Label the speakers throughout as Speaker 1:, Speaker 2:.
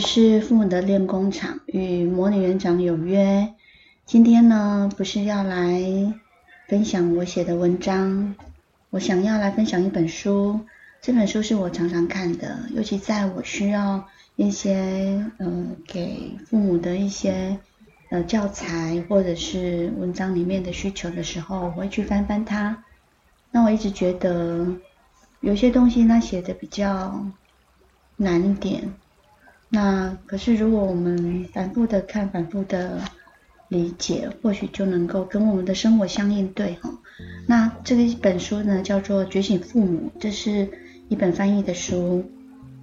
Speaker 1: 是父母的练功场，与魔女园长有约。今天呢，不是要来分享我写的文章，我想要来分享一本书。这本书是我常常看的，尤其在我需要一些、呃，给父母的一些呃教材或者是文章里面的需求的时候，我会去翻翻它。那我一直觉得有些东西它写的比较难一点。那可是，如果我们反复的看，反复的理解，或许就能够跟我们的生活相应对哈。那这个一本书呢，叫做《觉醒父母》，这是一本翻译的书。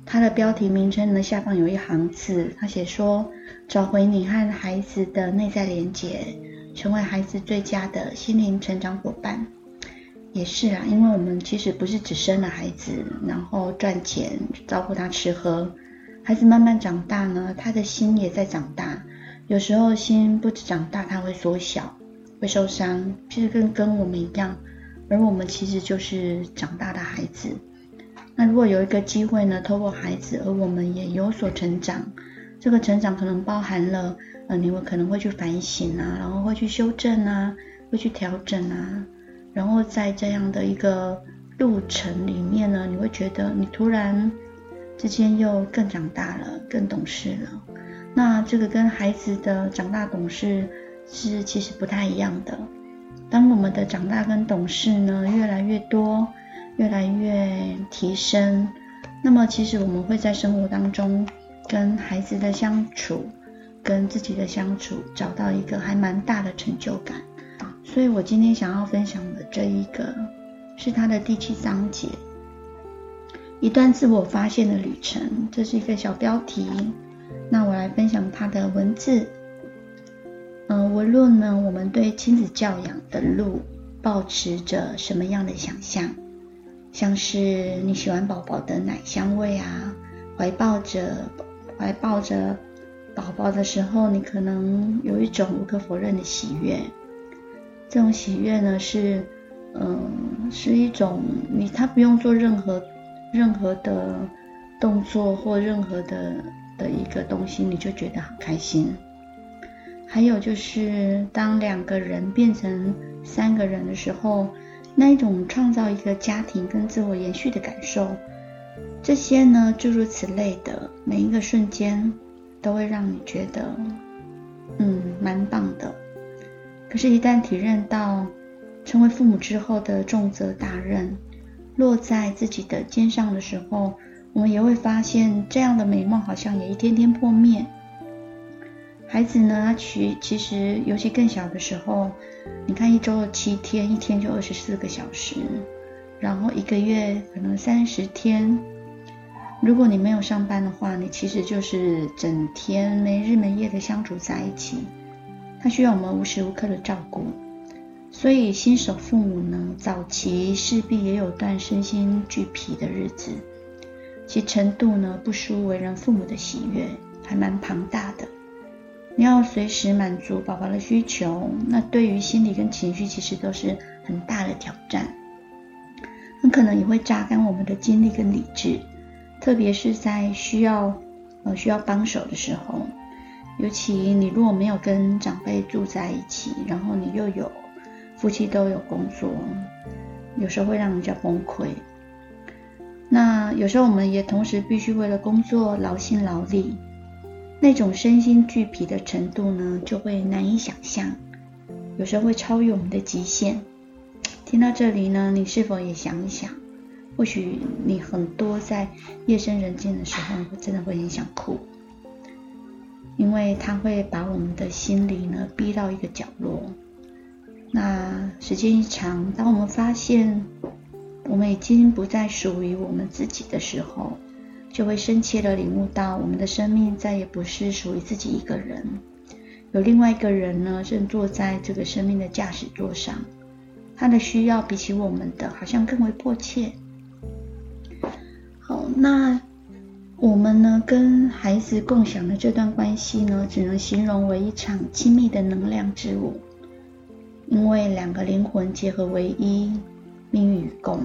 Speaker 1: 它的标题名称呢，下方有一行字，它写说：“找回你和孩子的内在连结，成为孩子最佳的心灵成长伙伴。”也是啊，因为我们其实不是只生了孩子，然后赚钱照顾他吃喝。孩子慢慢长大呢，他的心也在长大。有时候心不止长大，他会缩小，会受伤。其实跟跟我们一样，而我们其实就是长大的孩子。那如果有一个机会呢，透过孩子，而我们也有所成长，这个成长可能包含了，呃，你们可能会去反省啊，然后会去修正啊，会去调整啊，然后在这样的一个路程里面呢，你会觉得你突然。之间又更长大了，更懂事了。那这个跟孩子的长大懂事是其实不太一样的。当我们的长大跟懂事呢，越来越多，越来越提升，那么其实我们会在生活当中跟孩子的相处，跟自己的相处，找到一个还蛮大的成就感。所以我今天想要分享的这一个，是它的第七章节。一段自我发现的旅程，这是一个小标题。那我来分享它的文字。嗯、呃，无论呢，我们对亲子教养的路抱持着什么样的想象，像是你喜欢宝宝的奶香味啊，怀抱着怀抱着宝宝的时候，你可能有一种无可否认的喜悦。这种喜悦呢，是嗯、是一种你他不用做任何。任何的动作或任何的的一个东西，你就觉得很开心。还有就是，当两个人变成三个人的时候，那一种创造一个家庭跟自我延续的感受，这些呢，诸如此类的每一个瞬间，都会让你觉得，嗯，蛮棒的。可是，一旦体认到成为父母之后的重责大任，落在自己的肩上的时候，我们也会发现这样的美梦好像也一天天破灭。孩子呢，其其实尤其更小的时候，你看一周有七天，一天就二十四个小时，然后一个月可能三十天。如果你没有上班的话，你其实就是整天没日没夜的相处在一起，他需要我们无时无刻的照顾。所以新手父母呢，早期势必也有段身心俱疲的日子，其程度呢不输为人父母的喜悦，还蛮庞大的。你要随时满足宝宝的需求，那对于心理跟情绪其实都是很大的挑战，很可能也会榨干我们的精力跟理智，特别是在需要呃需要帮手的时候，尤其你如果没有跟长辈住在一起，然后你又有。夫妻都有工作，有时候会让人家崩溃。那有时候我们也同时必须为了工作劳心劳力，那种身心俱疲的程度呢，就会难以想象。有时候会超越我们的极限。听到这里呢，你是否也想一想？或许你很多在夜深人静的时候，真的会很想哭，因为它会把我们的心里呢逼到一个角落。那时间一长，当我们发现我们已经不再属于我们自己的时候，就会深切的领悟到，我们的生命再也不是属于自己一个人，有另外一个人呢，正坐在这个生命的驾驶座上，他的需要比起我们的好像更为迫切。好，那我们呢，跟孩子共享的这段关系呢，只能形容为一场亲密的能量之舞。因为两个灵魂结合为一，命运与共。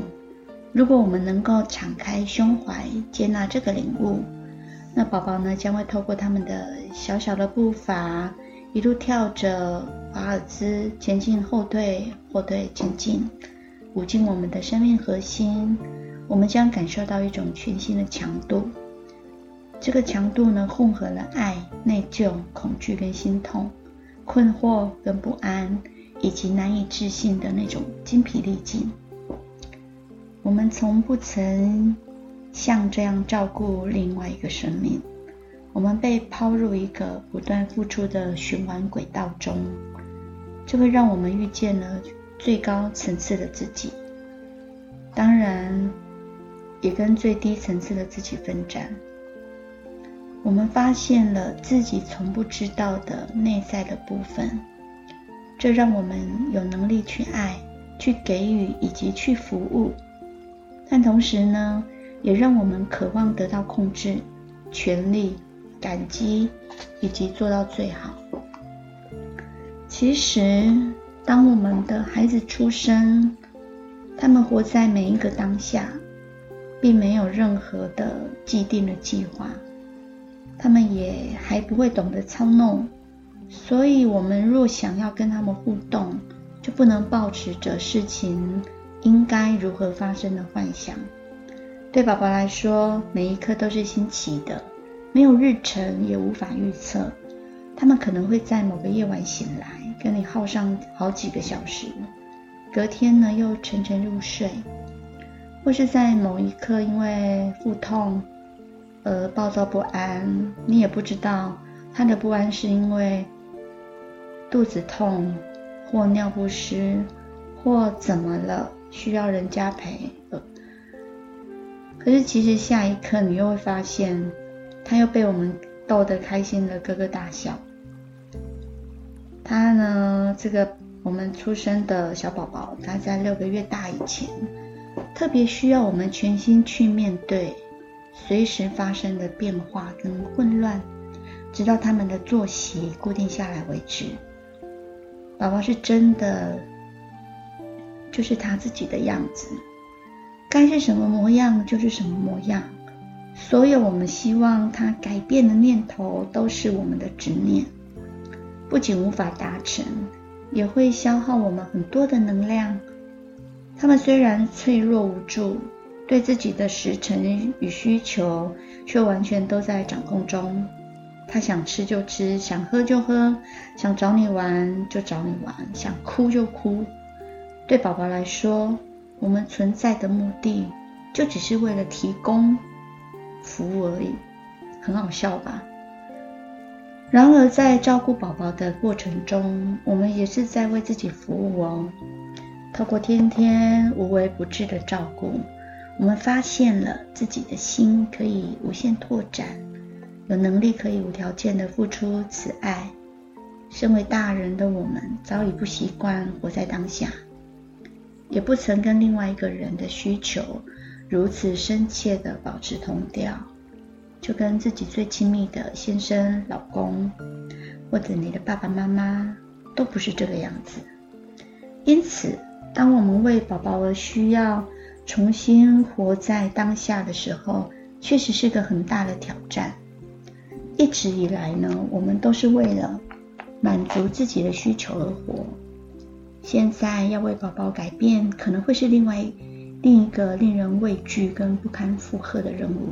Speaker 1: 如果我们能够敞开胸怀，接纳这个领悟，那宝宝呢，将会透过他们的小小的步伐，一路跳着华尔兹前进、后退、后退、前进，舞进我们的生命核心。我们将感受到一种全新的强度。这个强度呢，混合了爱、内疚、恐惧跟心痛、困惑跟不安，以及难以置信的那种精疲力尽。我们从不曾像这样照顾另外一个生命，我们被抛入一个不断付出的循环轨道中，这会让我们遇见了最高层次的自己，当然也跟最低层次的自己奋战。我们发现了自己从不知道的内在的部分，这让我们有能力去爱、去给予以及去服务。但同时呢，也让我们渴望得到控制、权力、感激，以及做到最好。其实，当我们的孩子出生，他们活在每一个当下，并没有任何的既定的计划，他们也还不会懂得操弄，所以，我们若想要跟他们互动，就不能抱持着事情。应该如何发生的幻想，对宝宝来说，每一刻都是新奇的，没有日程，也无法预测。他们可能会在某个夜晚醒来，跟你耗上好几个小时，隔天呢又沉沉入睡，或是在某一刻因为腹痛而暴躁不安，你也不知道他的不安是因为肚子痛或尿不湿或怎么了。需要人家陪，可是其实下一刻你又会发现，他又被我们逗得开心的咯咯大笑。他呢，这个我们出生的小宝宝，他在六个月大以前，特别需要我们全心去面对随时发生的变化跟混乱，直到他们的作息固定下来为止。宝宝是真的。就是他自己的样子，该是什么模样就是什么模样。所有我们希望他改变的念头，都是我们的执念，不仅无法达成，也会消耗我们很多的能量。他们虽然脆弱无助，对自己的时辰与需求却完全都在掌控中。他想吃就吃，想喝就喝，想找你玩就找你玩，想哭就哭。对宝宝来说，我们存在的目的就只是为了提供服务而已，很好笑吧？然而，在照顾宝宝的过程中，我们也是在为自己服务哦。透过天天无微不至的照顾，我们发现了自己的心可以无限拓展，有能力可以无条件的付出慈爱。身为大人的我们，早已不习惯活在当下。也不曾跟另外一个人的需求如此深切的保持同调，就跟自己最亲密的先生、老公，或者你的爸爸妈妈，都不是这个样子。因此，当我们为宝宝而需要重新活在当下的时候，确实是个很大的挑战。一直以来呢，我们都是为了满足自己的需求而活。现在要为宝宝改变，可能会是另外另一个令人畏惧跟不堪负荷的任务。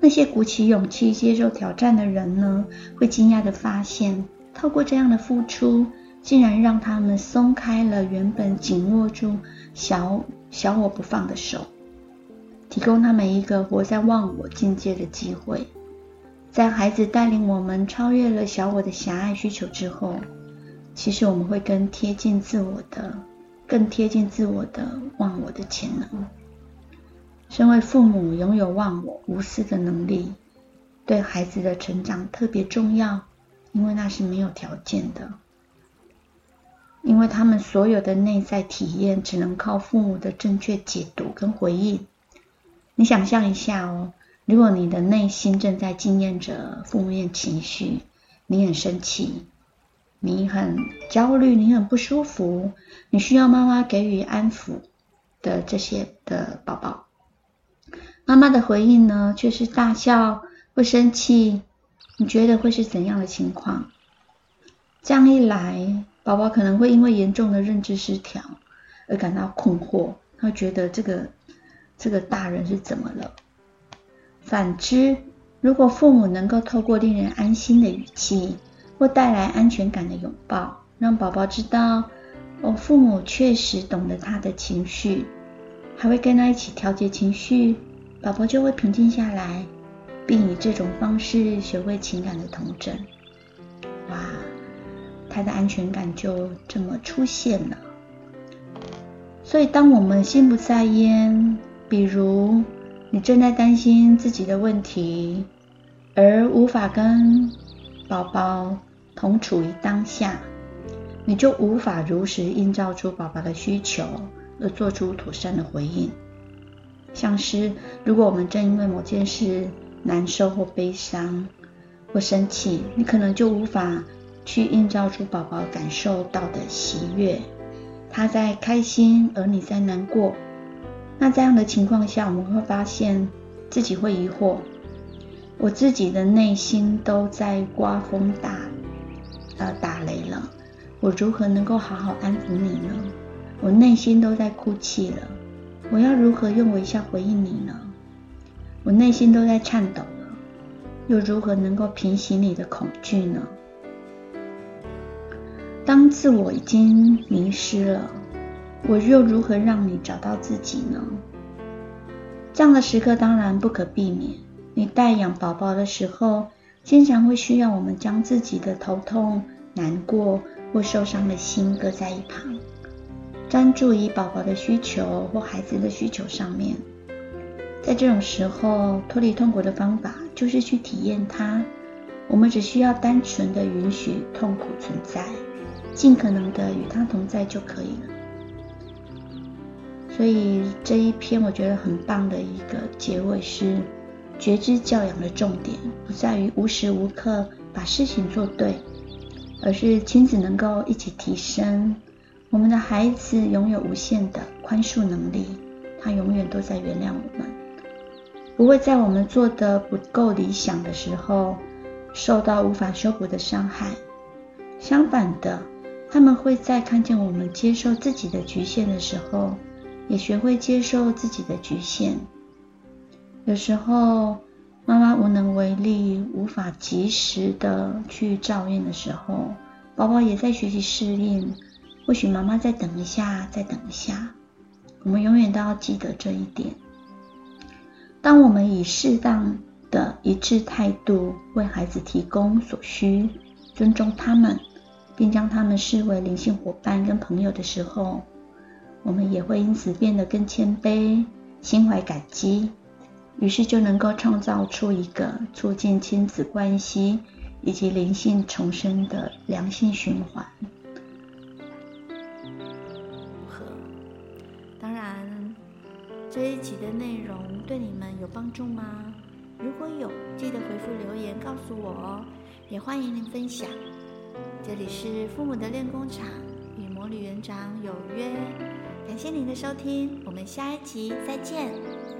Speaker 1: 那些鼓起勇气接受挑战的人呢，会惊讶地发现，透过这样的付出，竟然让他们松开了原本紧握住小小我不放的手，提供他们一个活在忘我境界的机会。在孩子带领我们超越了小我的狭隘需求之后。其实我们会更贴近自我的，更贴近自我的忘我的潜能。身为父母，拥有忘我无私的能力，对孩子的成长特别重要，因为那是没有条件的。因为他们所有的内在体验，只能靠父母的正确解读跟回应。你想象一下哦，如果你的内心正在经验着负面情绪，你很生气。你很焦虑，你很不舒服，你需要妈妈给予安抚的这些的宝宝，妈妈的回应呢，却是大笑、会生气，你觉得会是怎样的情况？这样一来，宝宝可能会因为严重的认知失调而感到困惑，他会觉得这个这个大人是怎么了？反之，如果父母能够透过令人安心的语气或带来安全感的拥抱，让宝宝知道，哦，父母确实懂得他的情绪，还会跟他一起调节情绪，宝宝就会平静下来，并以这种方式学会情感的童真。哇，他的安全感就这么出现了。所以，当我们心不在焉，比如你正在担心自己的问题，而无法跟宝宝同处于当下，你就无法如实映照出宝宝的需求，而做出妥善的回应。像是如果我们正因为某件事难受或悲伤或生气，你可能就无法去映照出宝宝感受到的喜悦，他在开心，而你在难过。那这样的情况下，我们会发现自己会疑惑：我自己的内心都在刮风打。呃，打雷了，我如何能够好好安抚你呢？我内心都在哭泣了，我要如何用微笑回应你呢？我内心都在颤抖了，又如何能够平息你的恐惧呢？当自我已经迷失了，我又如何让你找到自己呢？这样的时刻当然不可避免，你带养宝宝的时候，经常会需要我们将自己的头痛、难过或受伤的心搁在一旁，专注于宝宝的需求或孩子的需求上面。在这种时候，脱离痛苦的方法就是去体验它。我们只需要单纯的允许痛苦存在，尽可能的与它同在就可以了。所以这一篇我觉得很棒的一个结尾是。觉知教养的重点不在于无时无刻把事情做对，而是亲子能够一起提升。我们的孩子拥有无限的宽恕能力，他永远都在原谅我们，不会在我们做的不够理想的时候受到无法修补的伤害。相反的，他们会在看见我们接受自己的局限的时候，也学会接受自己的局限。有时候，妈妈无能为力，无法及时的去照应的时候，宝宝也在学习适应。或许妈妈再等一下，再等一下。我们永远都要记得这一点。当我们以适当的一致态度为孩子提供所需，尊重他们，并将他们视为灵性伙伴跟朋友的时候，我们也会因此变得更谦卑，心怀感激。于是就能够创造出一个促进亲子关系以及灵性重生的良性循环。
Speaker 2: 和，当然，这一集的内容对你们有帮助吗？如果有，记得回复留言告诉我哦。也欢迎您分享。这里是父母的练功场，与魔女园长有约。感谢您的收听，我们下一集再见。